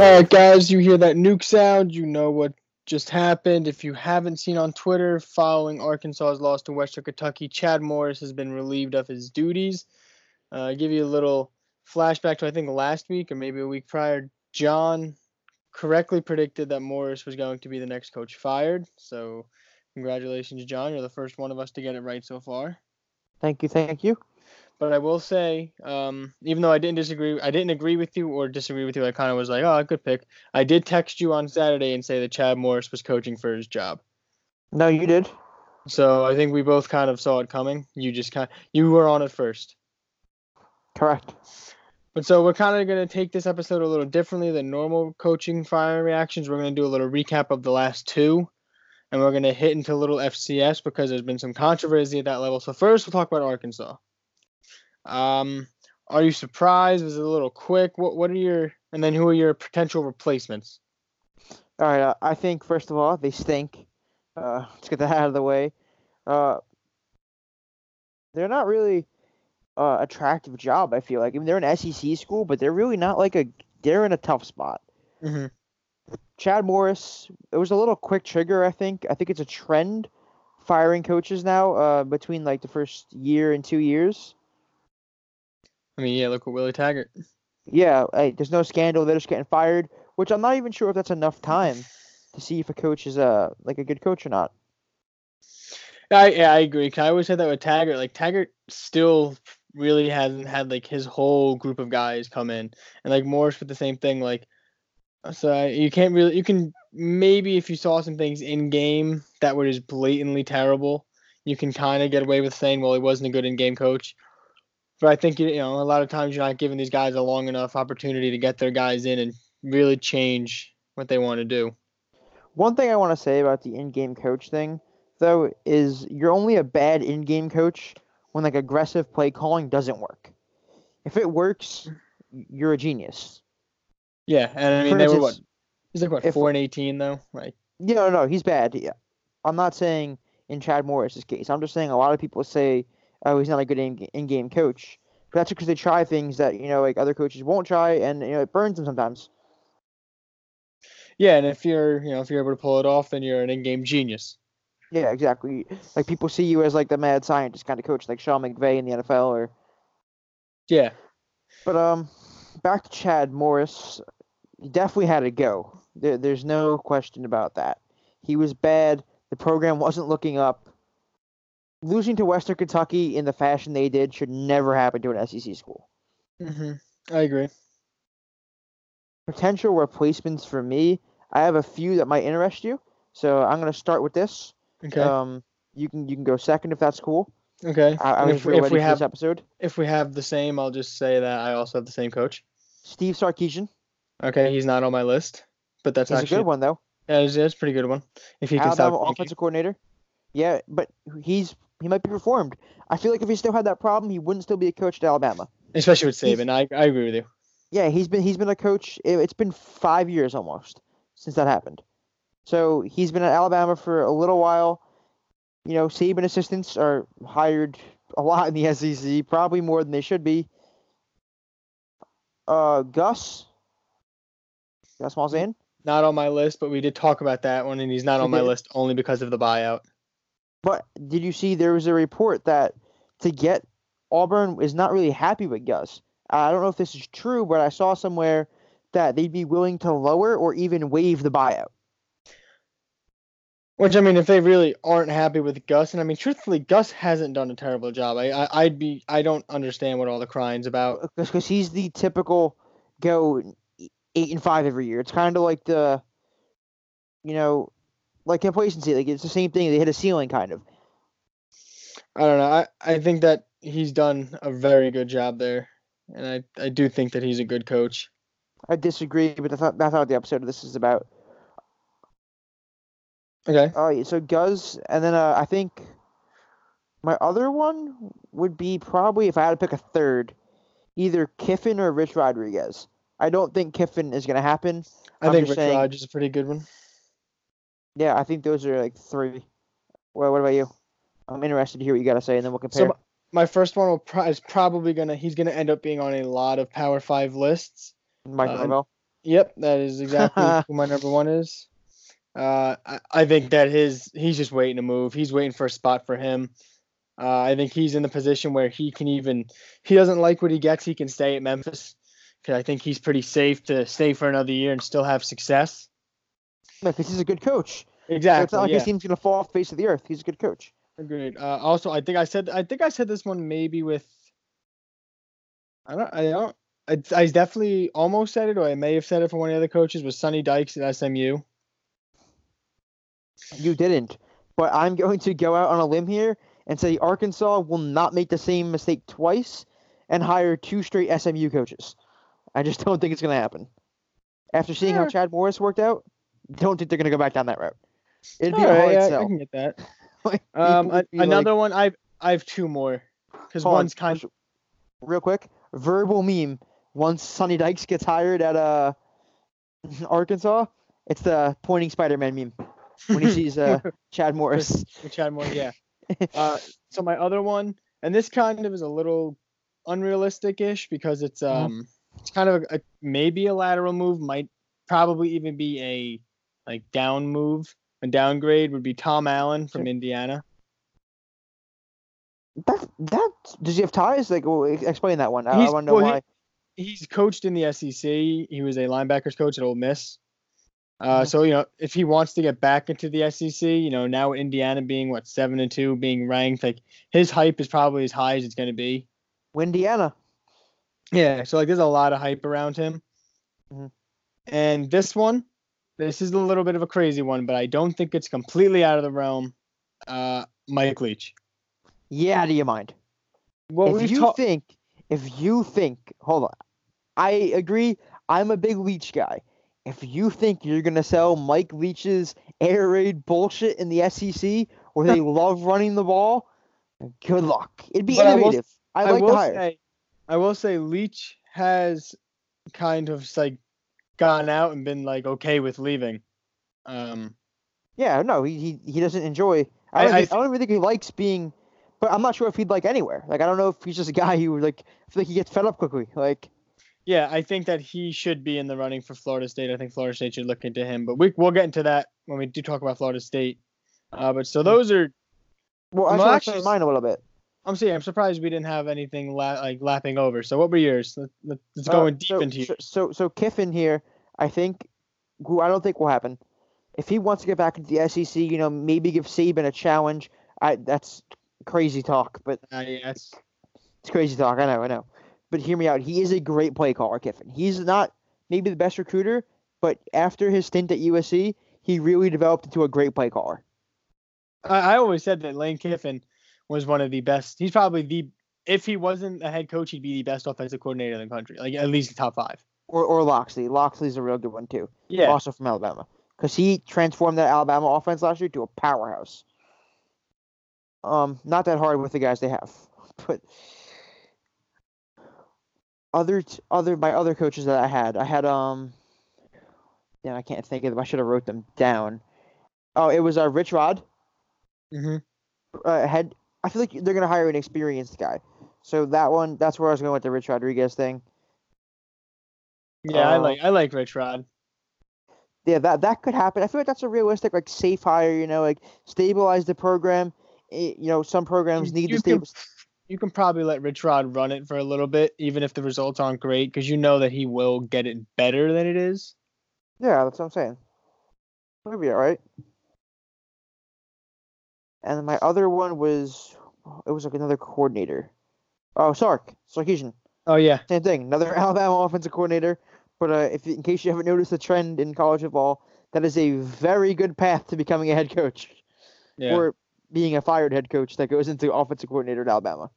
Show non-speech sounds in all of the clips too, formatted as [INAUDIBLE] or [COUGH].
All right, guys, you hear that nuke sound, you know what just happened. If you haven't seen on Twitter, following Arkansas's loss to Western Kentucky, Chad Morris has been relieved of his duties. Uh, give you a little flashback to I think last week or maybe a week prior. John correctly predicted that Morris was going to be the next coach fired. So, congratulations, John. You're the first one of us to get it right so far. Thank you, thank you. But I will say, um, even though I didn't disagree, I didn't agree with you or disagree with you. I kind of was like, oh, good pick. I did text you on Saturday and say that Chad Morris was coaching for his job. No, you did. So I think we both kind of saw it coming. You just kind, of, you were on it first. Correct. But so we're kind of going to take this episode a little differently than normal coaching fire reactions. We're going to do a little recap of the last two, and we're going to hit into a little FCS because there's been some controversy at that level. So first, we'll talk about Arkansas. Um, are you surprised? Was it a little quick? What What are your and then who are your potential replacements? All right. Uh, I think first of all they stink. Uh, [LAUGHS] let's get that out of the way. Uh, they're not really uh, attractive job. I feel like I mean they're an SEC school, but they're really not like a. They're in a tough spot. Mm-hmm. Chad Morris. It was a little quick trigger. I think. I think it's a trend firing coaches now uh, between like the first year and two years. I mean, yeah, look at Willie Taggart. Yeah, hey, there's no scandal. They're just getting fired, which I'm not even sure if that's enough time to see if a coach is uh like a good coach or not. I yeah, I agree. I always said that with Taggart. Like Taggart still really hasn't had like his whole group of guys come in, and like Morris with the same thing. Like, so you can't really you can maybe if you saw some things in game that were just blatantly terrible, you can kind of get away with saying, well, he wasn't a good in game coach. But I think you know a lot of times you're not giving these guys a long enough opportunity to get their guys in and really change what they want to do. One thing I want to say about the in-game coach thing, though, is you're only a bad in-game coach when like aggressive play calling doesn't work. If it works, you're a genius. Yeah, and I mean For they instance, were what? He's like what if, four and eighteen though, right? Yeah, no, no, he's bad. Yeah, I'm not saying in Chad Morris's case. I'm just saying a lot of people say oh, he's not a good in game coach. But that's because they try things that you know like other coaches won't try, and you know it burns them sometimes. Yeah, and if you're you know if you're able to pull it off, then you're an in-game genius. Yeah, exactly. Like people see you as like the mad scientist kind of coach, like Sean McVay in the NFL, or yeah. But um, back to Chad Morris, he definitely had to go. There, there's no question about that. He was bad. The program wasn't looking up losing to Western Kentucky in the fashion they did should never happen to an SEC school. Mm-hmm. I agree. Potential replacements for me, I have a few that might interest you. So I'm going to start with this. Okay. Um, you can you can go second if that's cool. Okay. I, I if, if we have this episode, if we have the same, I'll just say that I also have the same coach. Steve Sarkisian. Okay, he's not on my list, but that's he's actually a good one though. Yeah, it's, it's a pretty good one. If he can stop offensive coordinator. Yeah, but he's he might be reformed. I feel like if he still had that problem, he wouldn't still be a coach at Alabama. Especially with Saban, I, I agree with you. Yeah, he's been he's been a coach. It's been five years almost since that happened. So he's been at Alabama for a little while. You know, Saban assistants are hired a lot in the [LAUGHS] SEC, probably more than they should be. Uh, Gus, Gus Malzahn. Not on my list, but we did talk about that one, and he's not on my list only because of the buyout. But did you see there was a report that to get Auburn is not really happy with Gus? I don't know if this is true, but I saw somewhere that they'd be willing to lower or even waive the buyout. Which I mean, if they really aren't happy with Gus, and I mean, truthfully, Gus hasn't done a terrible job. I, I would be I don't understand what all the crying's about. Uh, because he's the typical go eight and five every year. It's kind of like the, you know, like complacency. Like it's the same thing. They hit a ceiling, kind of. I don't know. I, I think that he's done a very good job there, and I, I do think that he's a good coach. I disagree, but that's not, that's not what the episode of this is about. Okay. All right. So Gus, and then uh, I think my other one would be probably if I had to pick a third, either Kiffin or Rich Rodriguez. I don't think Kiffin is going to happen. I I'm think Rich saying, is a pretty good one. Yeah, I think those are like three. Well, what about you? I'm interested to hear what you got to say, and then we'll compare. So my first one will pro- is probably gonna he's gonna end up being on a lot of Power Five lists. Uh, Norvell. Yep, that is exactly [LAUGHS] who my number one is. Uh, I, I think that his he's just waiting to move. He's waiting for a spot for him. Uh, I think he's in the position where he can even he doesn't like what he gets. He can stay at Memphis because I think he's pretty safe to stay for another year and still have success. Because he's a good coach. So Exactly. it's not like yeah. his team's gonna fall off the face of the earth. He's a good coach. Agreed. Uh, also, I think I said I think I said this one maybe with. I don't. I don't. I, I definitely almost said it, or I may have said it for one of the other coaches. Was Sonny Dykes at SMU? You didn't. But I'm going to go out on a limb here and say Arkansas will not make the same mistake twice and hire two straight SMU coaches. I just [LAUGHS] don't think it's going to happen. After seeing how Chad Morris worked out, don't think they're going to go back down that route. It'd be a Alright, hard yeah, I can get that. [LAUGHS] Like, Um, a- be like- another one. I I have two more because on, one's kind. real quick. Verbal meme. Once Sonny Dykes gets hired at uh [LAUGHS] Arkansas, it's the pointing Spider-Man meme when he [LAUGHS] sees uh Chad Morris. Chad Moore, yeah. Uh, so my other one, and this kind of is a little unrealistic-ish because it's Mhm. um, it's kind of a, a maybe a lateral move, might probably even be a like down move. A downgrade would be Tom Allen from. Indiana. That that does he have ties? Like, well, explain that one. I, I want to know well, he- why. He's coached in the SEC. He was a linebackers coach at Ole Miss. Uh, Mhm. so you know, if he wants to get back into the SEC, you know, now Indiana being what seven and two, being ranked, like his hype is probably as high as it's going to be. Windiana. Yeah, so like there's a lot of hype around him. Mhm. And this one, this is a little bit of a crazy one, but I don't think it's completely out of the realm. Uh, Mike Leach. Yeah, do you mind? What if you talked. think, if you think, hold on, I agree. I'm a big Leach guy. If you think you're gonna sell Mike Leach's air raid bullshit in the SEC, where they [LAUGHS] love running the ball, good luck. It'd be But I will- innovative. I, I like will the hire. say, I will say, Leach has kind of like gone out and been like okay with leaving. Um, Yeah, no, he he, he doesn't enjoy. I I- don't, I think- I don't even think he likes being. But I'm not sure if he'd like anywhere. Like I don't know if he's just a guy who like I feel like he gets fed up quickly. Like yeah, I think that he should be in the running for Florida State. I think Florida State should look into him, but we we'll get into that when we do talk about Florida State. Uh, but so those are. well, I should actually, mine a little bit. I'm saying I'm surprised we didn't have anything la- like lapping over. So what were yours? Let's Uh, go in deep so, into so, you. so so Kiffin here, I think, who I don't think will happen. If he wants to get back into the SEC, you know, maybe give Saban a challenge. I that's crazy talk, but Uh, yeah, it's, it's crazy talk. I know, I know. But hear me out. He is a great play caller, Kiffin. He's not maybe the best recruiter, but after his stint at USC, he really developed into a great play caller. I, I always said that Lane Kiffin was one of the best. He's probably the if he wasn't a head coach, he'd be the best offensive coordinator in the country, like at least the top five. Or or Locksley. Locksley's a real good one too. Yeah, Also from Alabama. Because he transformed that Alabama offense last year to a powerhouse. Um, not that hard with the guys they have. [LAUGHS] But other other my other coaches that I had, I had um yeah, I can't think of them. I should have wrote them down. Oh, it was uh, Rich Rod. Mm-hmm. Uh, had I feel like they're gonna hire an experienced guy. So that one, that's where I was going with the Rich Rodriguez thing. yeah. I Uh, like I like Rich Rod. yeah, that that could happen. I feel like that's a realistic, like safe hire. You know, like stabilize the program. Eh, you know, some programs need you to stabilize. You can probably let Rich Rod run it for a little bit, even if the results aren't great, because you know that he will get it better than it is. Yeah, that's what I'm saying. It'll be all right. And then my other one was, it was like another coordinator. Oh, Sark, Sarkisian. Oh yeah, Same thing. Another [LAUGHS] Alabama offensive coordinator. But uh, if in case you haven't noticed the trend in college football, that is a very good path to becoming a head coach. yeah. or being a fired head coach that goes into offensive coordinator at Alabama.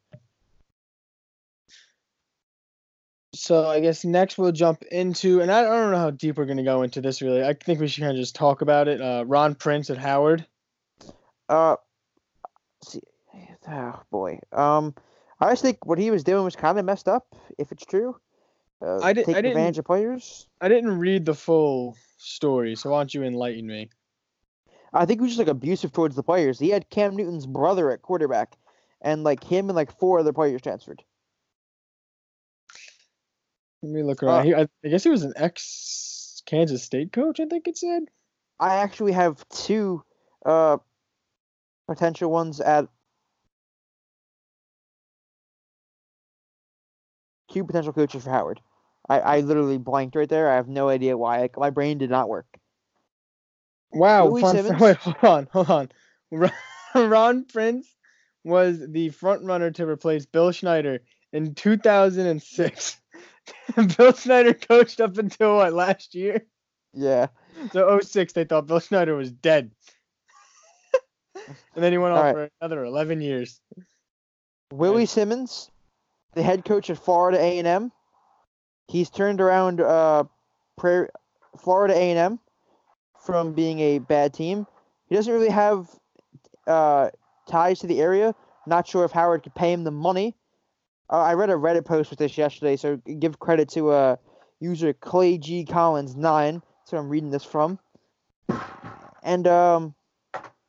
So I guess next we'll jump into, and I, don't know how deep we're gonna go into this really. I think we should kind of just talk about it. Uh, Ron Prince at Howard. Uh, see, oh boy. Um, I just think what he was doing was kind of messed up. If it's true, uh, I did- I taking advantage didn't- of players. I didn't read the full story, so why don't you enlighten me? I think he was just like abusive towards the players. He had Cam Newton's brother at quarterback, and like him and like four other players transferred. Let me look around. Uh, he, I, I guess he was an ex Kansas State coach, I think it said. I actually have two uh, potential ones at two potential coaches for Howard. I, I literally blanked right there. I have no idea why. I, my brain did not work. Wow. Louis Simmons? Wait, [LAUGHS] hold on, hold on. Ron, [LAUGHS] Ron Prince was the front runner to replace Bill Snyder in 2006. [LAUGHS] Bill Snyder coached up until what last year? Yeah. So 06, they thought Bill Snyder was dead. [LAUGHS] and then he went on All for another 11 years. Willie Right. Simmons, the head coach at Florida A&M, he's turned around uh, Prairie, Florida A&M from being a bad team. He doesn't really have uh, ties to the area. Not sure if Howard could pay him the money. Uh, I read a Reddit post with this yesterday, so give credit to uh, user Clay G Collins nine. That's where I'm reading this from. And um,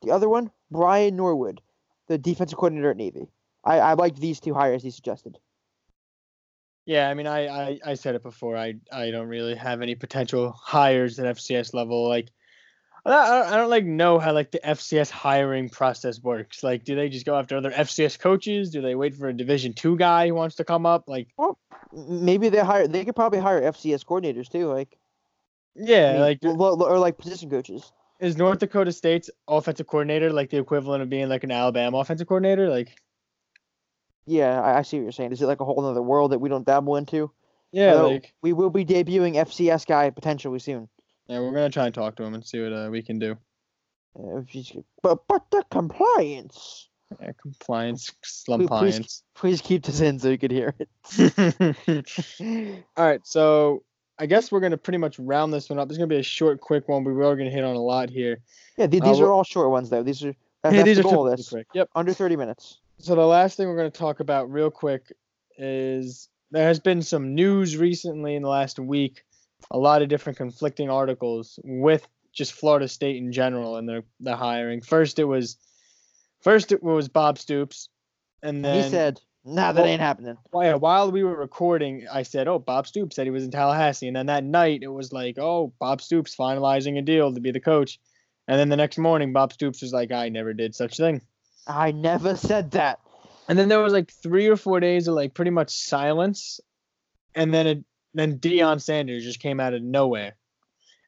the other one, Brian Norwood, the defensive coordinator at Navy. I, I liked these two hires he suggested. Yeah, I mean, I, I, I said it before. I, I don't really have any potential hires at FCS level. Like, I don't, I don't- like know how like the FCS hiring process works. Like, do they just go after other FCS coaches? Do they wait for a Division two guy who wants to come up? Like, M- Maybe they hire. They could probably hire FCS coordinators too, like I yeah, mean, like lo- or like position coaches. Is North Dakota State's offensive coordinator like the equivalent of being like an Alabama offensive coordinator? Like, Yeah, I, I see what you're saying. Is it like a whole other world that we don't dabble into? yeah, Although like we will be debuting FCS guy potentially soon. yeah, we're gonna try and talk to him and see what uh, we can do. Uh, but but the compliance. Yeah, compliance, please- Please keep this in so you could hear it. [LAUGHS] [LAUGHS] All right, so I guess we're gonna pretty much round this one up. This is gonna be a short, quick one. but We are gonna hit on a lot here. yeah, th- Uh, these we're- all short ones though. These are that, Yeah, these the are goal this. quick. Yep. Under 30 minutes. So the last thing we're gonna talk about real quick is there has been some news recently in the last week. A lot of different conflicting articles with just Florida State in general and their the hiring. First, it was first it was Bob Stoops, and then he said, "Nah, that Well- ain't happening." While we were recording, I said, "Oh, Bob Stoops said he was in Tallahassee," and then that night it was like, "Oh, Bob Stoops finalizing a deal to be the coach," and then the next morning, Bob Stoops was like, "I never did such thing," I never said that. and then there was like three or four days of like pretty much silence, and then it then Deion Sanders just came out of nowhere,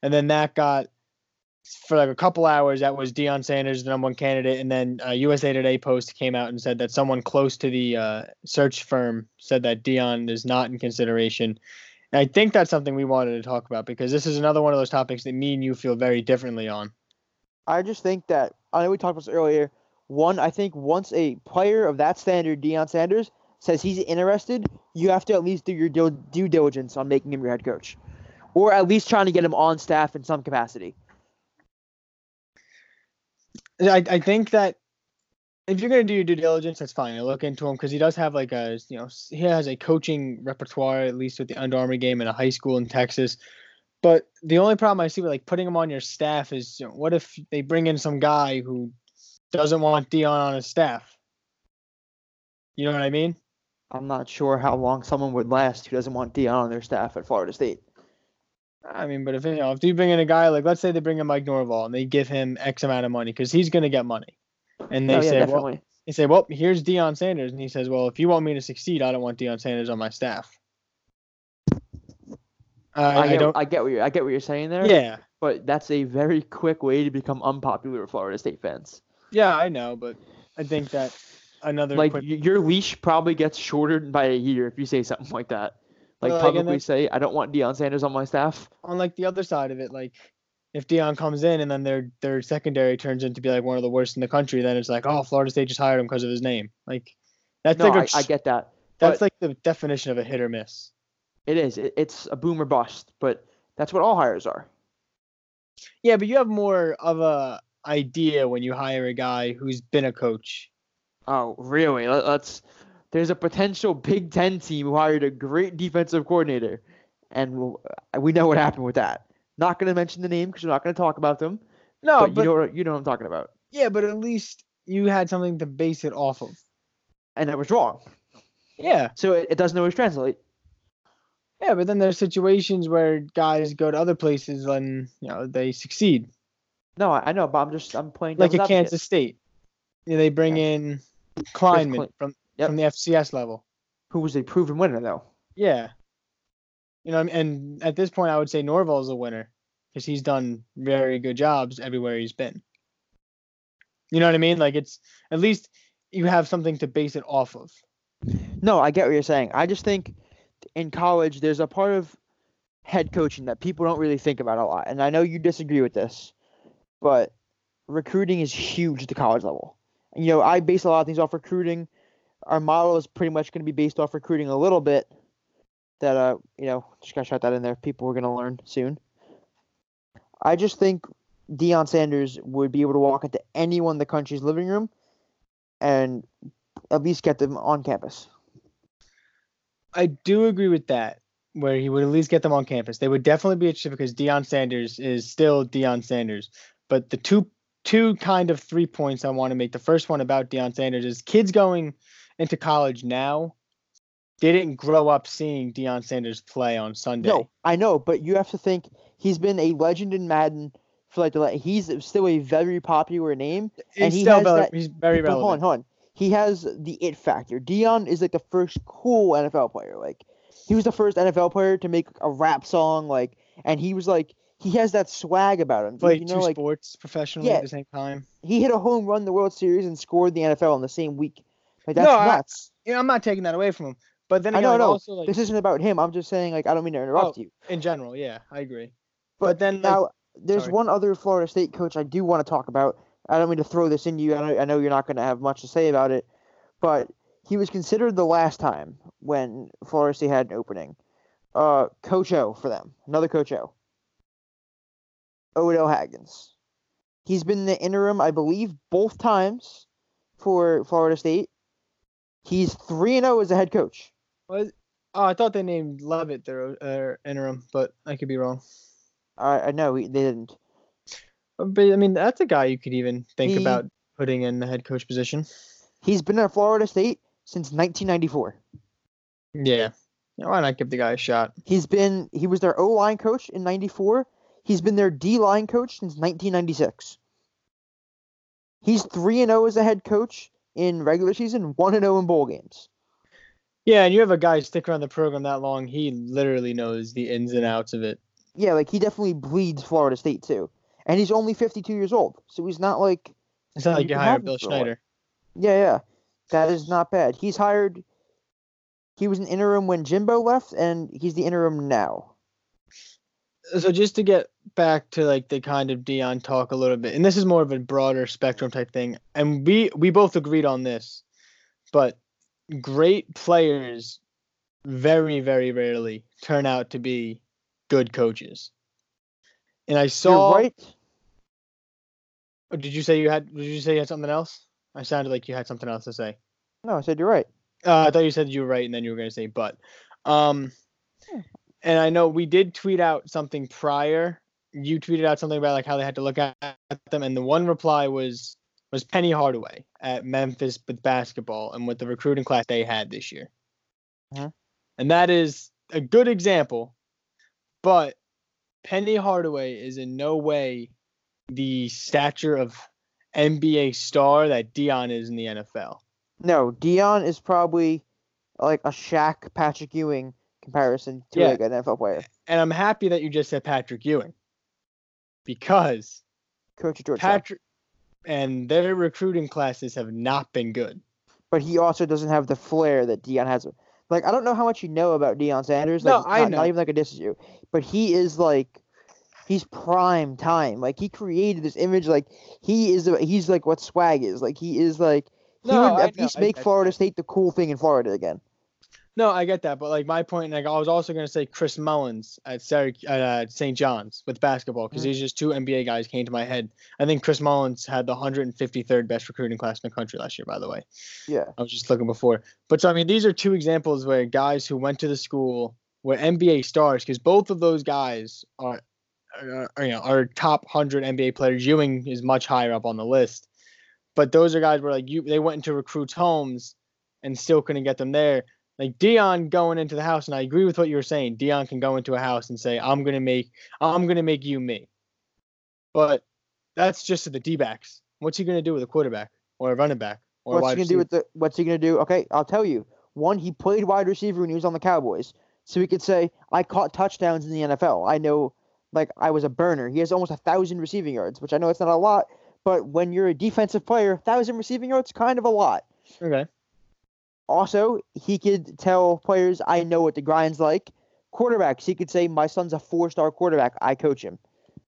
and then that got for like a couple hours that was Deion Sanders the number one candidate, and then uh, USA Today post came out and said that someone close to the uh, search firm said that Deion is not in consideration. And I think that's something we wanted to talk about because this is another one of those topics that me and you feel very differently on. I just think that I know we talked about this earlier. One, I think once a player of that standard, Deion Sanders, says he's interested, you have to at least do your due, due diligence on making him your head coach, or at least trying to get him on staff in some capacity. I, I think that if you're gonna do your due diligence, that's fine. I look into him because he does have like a you know he has a coaching repertoire at least with the Under Armour game in a high school in Texas. But the only problem I see with like putting him on your staff is you know, what if they bring in some guy who doesn't want Deion on his staff? You know what I mean? I'm not sure how long someone would last who doesn't want Deion on their staff at Florida State. I mean, but if you know if you bring in a guy like let's say they bring in Mike Norvell and they give him X amount of money because he's gonna get money, and they oh, yeah, say well definitely. They say, "Well, here's Deion Sanders," and he says, "Well, if you want me to succeed, I don't want Deion Sanders on my staff." I, I, I get, don't. I get what you're, I get what you're saying there. yeah, But that's a very quick way to become unpopular with Florida State fans. yeah, I know, but I think that another Like quick, your leash probably gets shorter by a year if you say something [LAUGHS] like that. Like publicly say, I don't want Deion Sanders on my staff. on like the other side of it, like if Deion comes in and then their their secondary turns into be like one of the worst in the country, then it's like, oh, Florida State just hired him because of his name. Like that's No, like a, I, I get that. that's like the definition of a hit or miss. It is. It, it's a boom or bust, but that's what all hires are. Yeah, but you have more of a idea when you hire a guy who's been a coach. Oh, really? Let, let's. There's a potential Big Ten team who hired a great defensive coordinator, and we'll, uh, we know what happened with that. Not going to mention the name because we're not going to talk about them. No, but, but you know what you know what I'm talking about. Yeah, but at least you had something to base it off of. And that was wrong, Yeah. so it, it doesn't always translate. Yeah, but then there's situations where guys go to other places and you know they succeed, No, I, I know, but I'm just I'm playing like at. Kansas State. Yeah, they bring in Klieman Klein- from Yep. from the FCS level. who was a proven winner though. Yeah. You know, and at this point, I would say Norvell's a winner because he's done very good jobs everywhere he's been. You know what I mean? Like it's at least you have something to base it off of. No, I get what you're saying. I just think in college there's a part of head coaching that people don't really think about a lot. And I know you disagree with this, but recruiting is huge at the college level. And, you know, I base a lot of things off recruiting. Our model is pretty much going to be based off recruiting a little bit. That uh, you know, just gotta shout that in there. People are gonna learn soon. I just think Deion Sanders would be able to walk into anyone in the country's living room and at least get them on campus. I do agree with that, where he would at least get them on campus. They would definitely be interested because Deion Sanders is still Deion Sanders. But the two two kind of three points I want to make. The first one about Deion Sanders is kids going into college now They didn't grow up seeing Deion Sanders play on Sunday. No, I know, but you have to think he's been a legend in Madden for like the he's still a very popular name. and he's he still has that- he's very But hold on, hold on. He has the it factor. Deion is like the first cool NFL player. Like he was the first NFL player to make a rap song. Like, and he was like he has that swag about him. Played you know, two like sports professionally Yeah. at the same time. he hit a home run in the World Series and scored the NFL in the same week. Like that's No, I, you know, I'm not taking that away from him. But then I again, know, like, no. also like this isn't about him. I'm just saying, like, I don't mean to interrupt you. in general, yeah, I agree. But, But then, like, now, there's sorry. one other Florida State coach I do want to talk about. I don't mean to throw this in you. I know, I know you're not going to have much to say about it, but he was considered the last time when Florida State had an opening. Uh, Coach O for them, another Coach O. Odell Haggins. He's been the interim, I believe, both times for Florida State. He's three and zero as a head coach. was oh, I thought they named Levitt their uh, interim, but I could be wrong. I, I know they didn't. But I mean, that's a guy you could even think He- about putting in the head coach position. He's been at Florida State since 1994. Yeah. Yeah, Why not give the guy a shot? He's been he was their O line coach in '94. He's been their D line coach since 1996. He's three and zero as a head coach in regular season, one and zero in bowl games. Yeah, and you have a guy stick around the program that long. He literally knows the ins and outs of it. Yeah, like he definitely bleeds Florida State too, and he's only 52 years old, so he's not like It's not like You you can hire have him Bill for a while. Snyder. yeah yeah, that is not bad. He's hired. He was an interim when Jimbo left, and he's the interim now. So just to get back to like the kind of Deion talk a little bit, and this is more of a broader spectrum type thing, and we we both agreed on this, but great players very very rarely turn out to be good coaches. And I saw. You're right. Oh, Did you say you had? Did you say you had something else? I sounded like you had something else to say. No, I said you're right. Uh, I thought you said you were right, and then you were going to say but. Um, Hmm. And I know we did tweet out something prior. You tweeted out something about like how they had to look at them, and the one reply was was Penny Hardaway at Memphis with basketball and with the recruiting class they had this year. Mhm. And that is a good example, but Penny Hardaway is in no way the stature of NBA star that Deion is in the NFL. No, Deion is probably like a Shaq Patrick Ewing comparison to Yeah. like an NFL player. And I'm happy that you just said Patrick Ewing because Coach George Patrick and their recruiting classes have not been good. but he also doesn't have the flair that Deion has. Like I don't know how much you know about Deion Sanders. No, Like, I not, know. Not even like a diss you, but he is like, he's prime time. Like he created this image. Like he is. He's like what swag is. Like he is like. He No, would at least I make get Florida. State the cool thing in Florida again. No, I get that, but like my point, like I was also gonna say Chris Mullins at uh, St. John's with basketball because Mhm. these just two NBA guys came to my head. I think Chris Mullins had the 153rd best recruiting class in the country last year, by the way. Yeah. I was just looking before. But so I mean, these are two examples where guys who went to the school were NBA stars because both of those guys are, are, are, you know are top hundred NBA players. Ewing is much higher up on the list, but those are guys where like you they went into recruits' homes and still couldn't get them there. Like Deion going into the house, and I agree with what you were saying. Deion can go into a house and say, "I'm gonna make, I'm gonna make you me." But that's just to the D-backs. What's he gonna do with a quarterback or a running back or What's he gonna do with the? What's he gonna do? Okay, I'll tell you. One, he played wide receiver when he was on the Cowboys, so he could say, "I caught touchdowns in the NFL. I know, like I was a burner." He has almost a thousand receiving yards, which I know it's not a lot, but when you're a defensive player, thousand receiving yards kind of a lot. Okay. Also, he could tell players, "I know what the grind's like." Quarterbacks, he could say, "My son's a four-star quarterback. I coach him."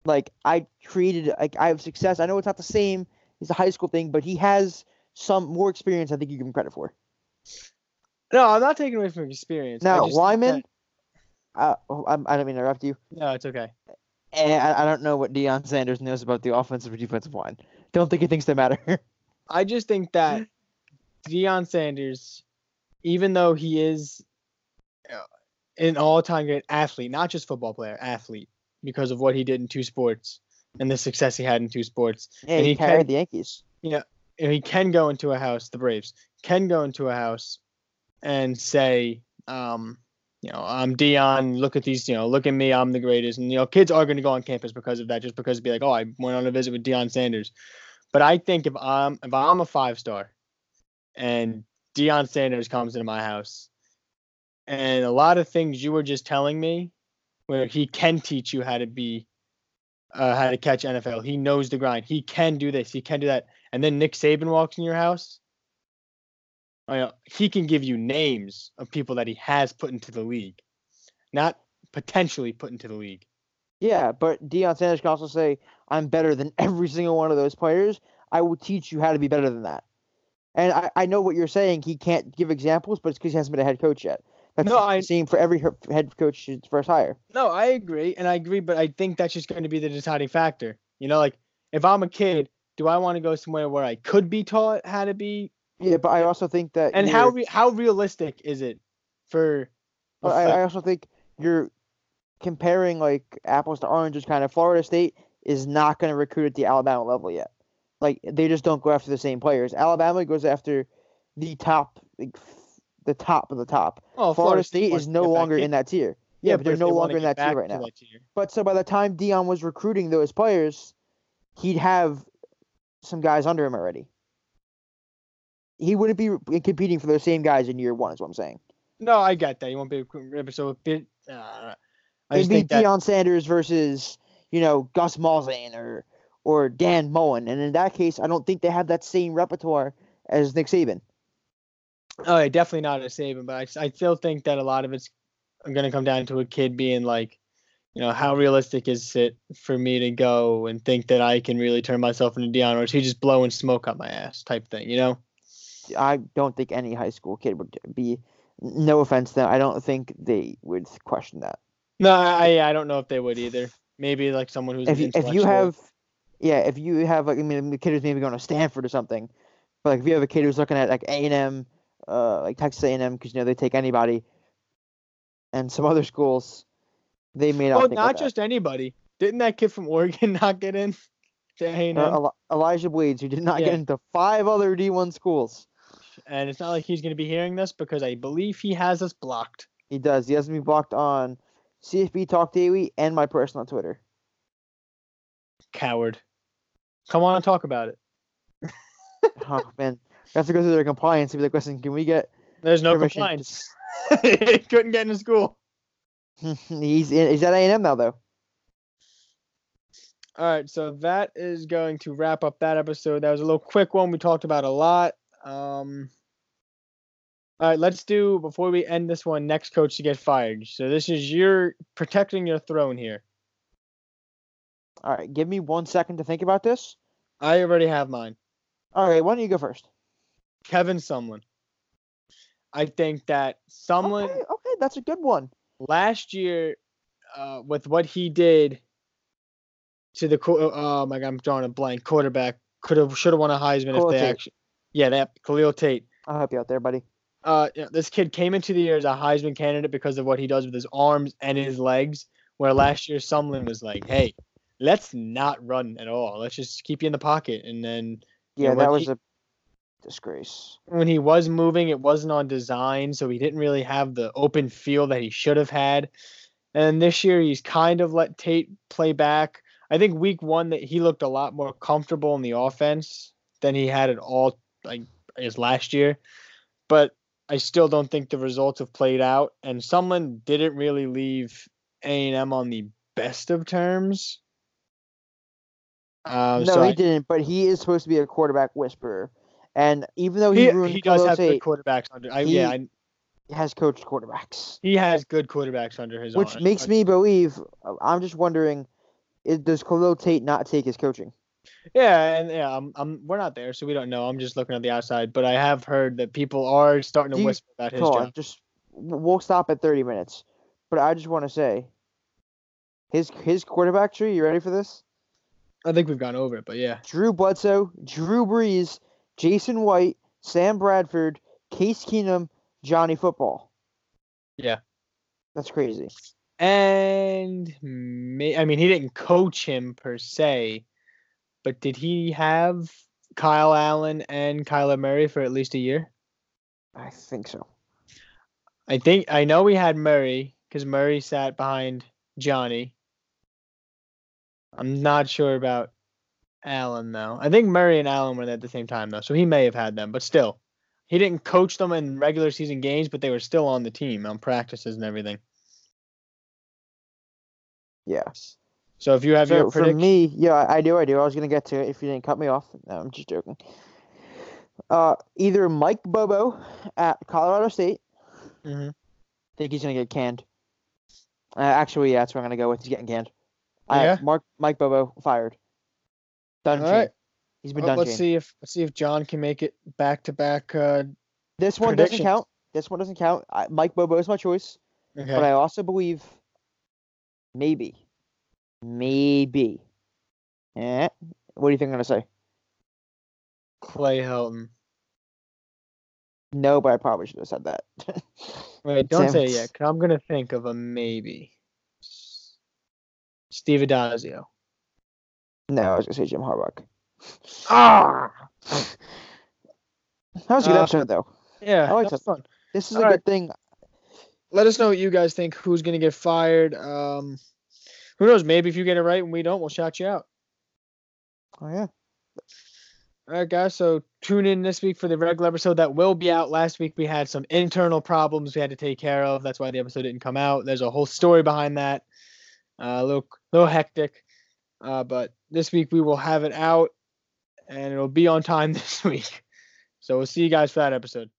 Like I created, like I have success. I know it's not the same as a high school thing, but he has some more experience. I think you give him credit for. No, I'm not taking away from experience. I Now, Lyman, uh, oh, I'm, I don't mean to interrupt you. no, it's okay. And I, I don't know what Deion Sanders knows about the offensive or defensive line. Don't think he thinks they matter. [LAUGHS] I just think that Deion Sanders, even though he is uh, an all-time great athlete, not just football player, athlete, because of what he did in two sports and the success he had in two sports, yeah, And he, he carried can- the Yankees. Yeah, and he can go into a house, the Braves can go into a house and say, um, you know, I'm Deion. Look at these, you know, look at me, I'm the greatest. And you know, kids are going to go on campus because of that, just because it'd be like, oh, I went on a visit with Deion Sanders. But I think if I'm if I'm a five star, and Deion Sanders comes into my house, and a lot of things you were just telling me, where he can teach you how to be, uh, how to catch NFL. He knows the grind. He can do this. He can do that and then Nick Saban walks in your house, oh, yeah, he can give you names of people that he has put into the league, not potentially put into the league. Yeah, but Deion Sanders can also say, I'm better than every single one of those players. I will teach you how to be better than that. And I, I know what you're saying. He can't give examples, but it's because he hasn't been a head coach yet. That's No, I- same for every head coach's first hire. No, I agree, and I agree, but I think that's just going to be the deciding factor. You know, like if I'm a kid, do I want to go somewhere where I could be taught how to be? Yeah, but I also think that And how re- how realistic is it for? But I, I also think you're comparing like apples to oranges. Kind of Florida State is not going to recruit at the Alabama level yet. Like they just don't go after the same players. Alabama goes after the top, like, f- the top of the top. well, Florida State wants is no longer in that tier. Yeah, but they're no they longer in that tier right now. tier- But so by the time Deion was recruiting those players, he'd have some guys under him already. He wouldn't be competing for those same guys in year one. Is what I'm saying. No, I get that. You won't be so a bit. Uh, I It'd be think that Deion Sanders versus you know Gus Malzahn or or Dan Mullen, and in that case, I don't think they have that same repertoire as Nick Saban. Oh, yeah, definitely not a Saban, but I still think that a lot of it's going to come down to a kid being like, you know, how realistic is it for me to go and think that I can really turn myself into Deion, or is he just blowing smoke up my ass type thing, you know? I don't think any high school kid would be. No offense, to them, I don't think they would question that. No, I I don't know if they would either. Maybe like someone who's if you, if you have yeah if you have like i mean the kid who's maybe going to stanford or something but like if you have a kid who's looking at like a&m uh like texas a&m because you know they take anybody and some other schools they may not well, not that. just anybody. Didn't that kid from Oregon [LAUGHS] not get in? To A&M? Uh, elijah Blades, who did not get into five other d1 schools and it's not like he's going to be hearing this because I believe he has us blocked. he does he has be blocked on cfb talk daily and my personal twitter Coward. Come on and talk about it. [LAUGHS] oh man I have to go through their compliance and be like listen can we get There's no permission compliance. [LAUGHS] he couldn't get into school. [LAUGHS] he's in, he's at a&m now though All right, so that is going to wrap up that episode. That was a little quick one. We talked about a lot. Um, all right, let's do before we end this one. Next coach to get fired. So this is your protecting your throne here. All right give me one second to think about this I already have mine. all right why don't you go first Kevin Sumlin. I think that Sumlin Okay, okay, that's a good one. last year, uh, with what he did to the qu- oh my god, I'm drawing a blank. Quarterback could have should have won a Heisman Khalil if they Tate. actually. Yeah, that Khalil Tate. I'll help you out there, buddy. uh, you know, this kid came into the year as a Heisman candidate because of what he does with his arms and his legs. Where last year Sumlin was like, "Hey, let's not run at all. Let's just keep you in the pocket." And then Yeah, Yeah, that was he- a disgrace. when he was moving, it wasn't on design, so he didn't really have the open feel that he should have had. And this year, he's kind of let Tate play back. I think week one that he looked a lot more comfortable in the offense than he had at all, like guess last year. But I still don't think the results have played out. And Sumlin didn't really leave A and M on the best of terms. Um, no, so he I- didn't. But he is supposed to be a quarterback whisperer, and even though he, he, ruined he does have Tate, good quarterbacks under. I, he- yeah, I, has coached quarterbacks, he has good quarterbacks under his. which own- makes me believe. uh, I'm just wondering, is, does Khalil Tate not take his coaching? Yeah, and yeah, I'm, I'm, we're not there, so we don't know. I'm just looking at the outside, but I have heard that people are starting to you- whisper about his job. just we'll stop at 30 minutes. But I just want to say, his his quarterback tree. You ready for this? I think we've gone over it, but yeah, Drew Bledsoe, Drew Brees, Jason White, Sam Bradford, Case Keenum, Johnny Football. Yeah. That's crazy. and I mean, he didn't coach him per se, but did he have Kyle Allen and Kyler Murray for at least a year? I think so. I think I know we had Murray because Murray sat behind Johnny. I'm not sure about Allen though. I think Murray and Allen were at the same time though, so he may have had them, but still, he didn't coach them in regular season games, but they were still on the team on practices and everything. Yes. So if you have So your for prediction, me, yeah, I I do, I do. I was gonna get to it if you didn't cut me off. No, I'm just joking. Uh, either Mike Bobo at Colorado State. Mm-hmm. Think he's gonna get canned. Uh, actually, yeah, that's what I'm gonna go with. He's getting canned. I- Yeah? Mark Mike Bobo fired. Done. All right. He's been well, done. let's see if let's see if John can make it back to back. Uh, This one doesn't count. This one doesn't count. I, Mike Bobo is my choice, okay. but I also believe maybe, maybe. Eh, what do you think I'm gonna say? Clay Helton. No, but I probably should have said that. [LAUGHS] Wait, don't Damn say it. yet. 'cause I'm gonna think of a maybe. Steve Addazio. no, I was gonna say Jim Harbaugh. Ah. That was a good Uh, episode, though. Yeah, I like that was fun. This is a all right. good thing. Let us know what you guys think. Who's gonna get fired? Um, who knows? Maybe if you get it right and we don't, we'll shout you out. Oh yeah. All right, guys. So tune in this week for the regular episode that will be out. Last week we had some internal problems we had to take care of. That's why the episode didn't come out. There's a whole story behind that. Uh, a little, little hectic. Uh, but this week we will have it out, and it'll be on time [LAUGHS] this week. So we'll see you guys for that episode.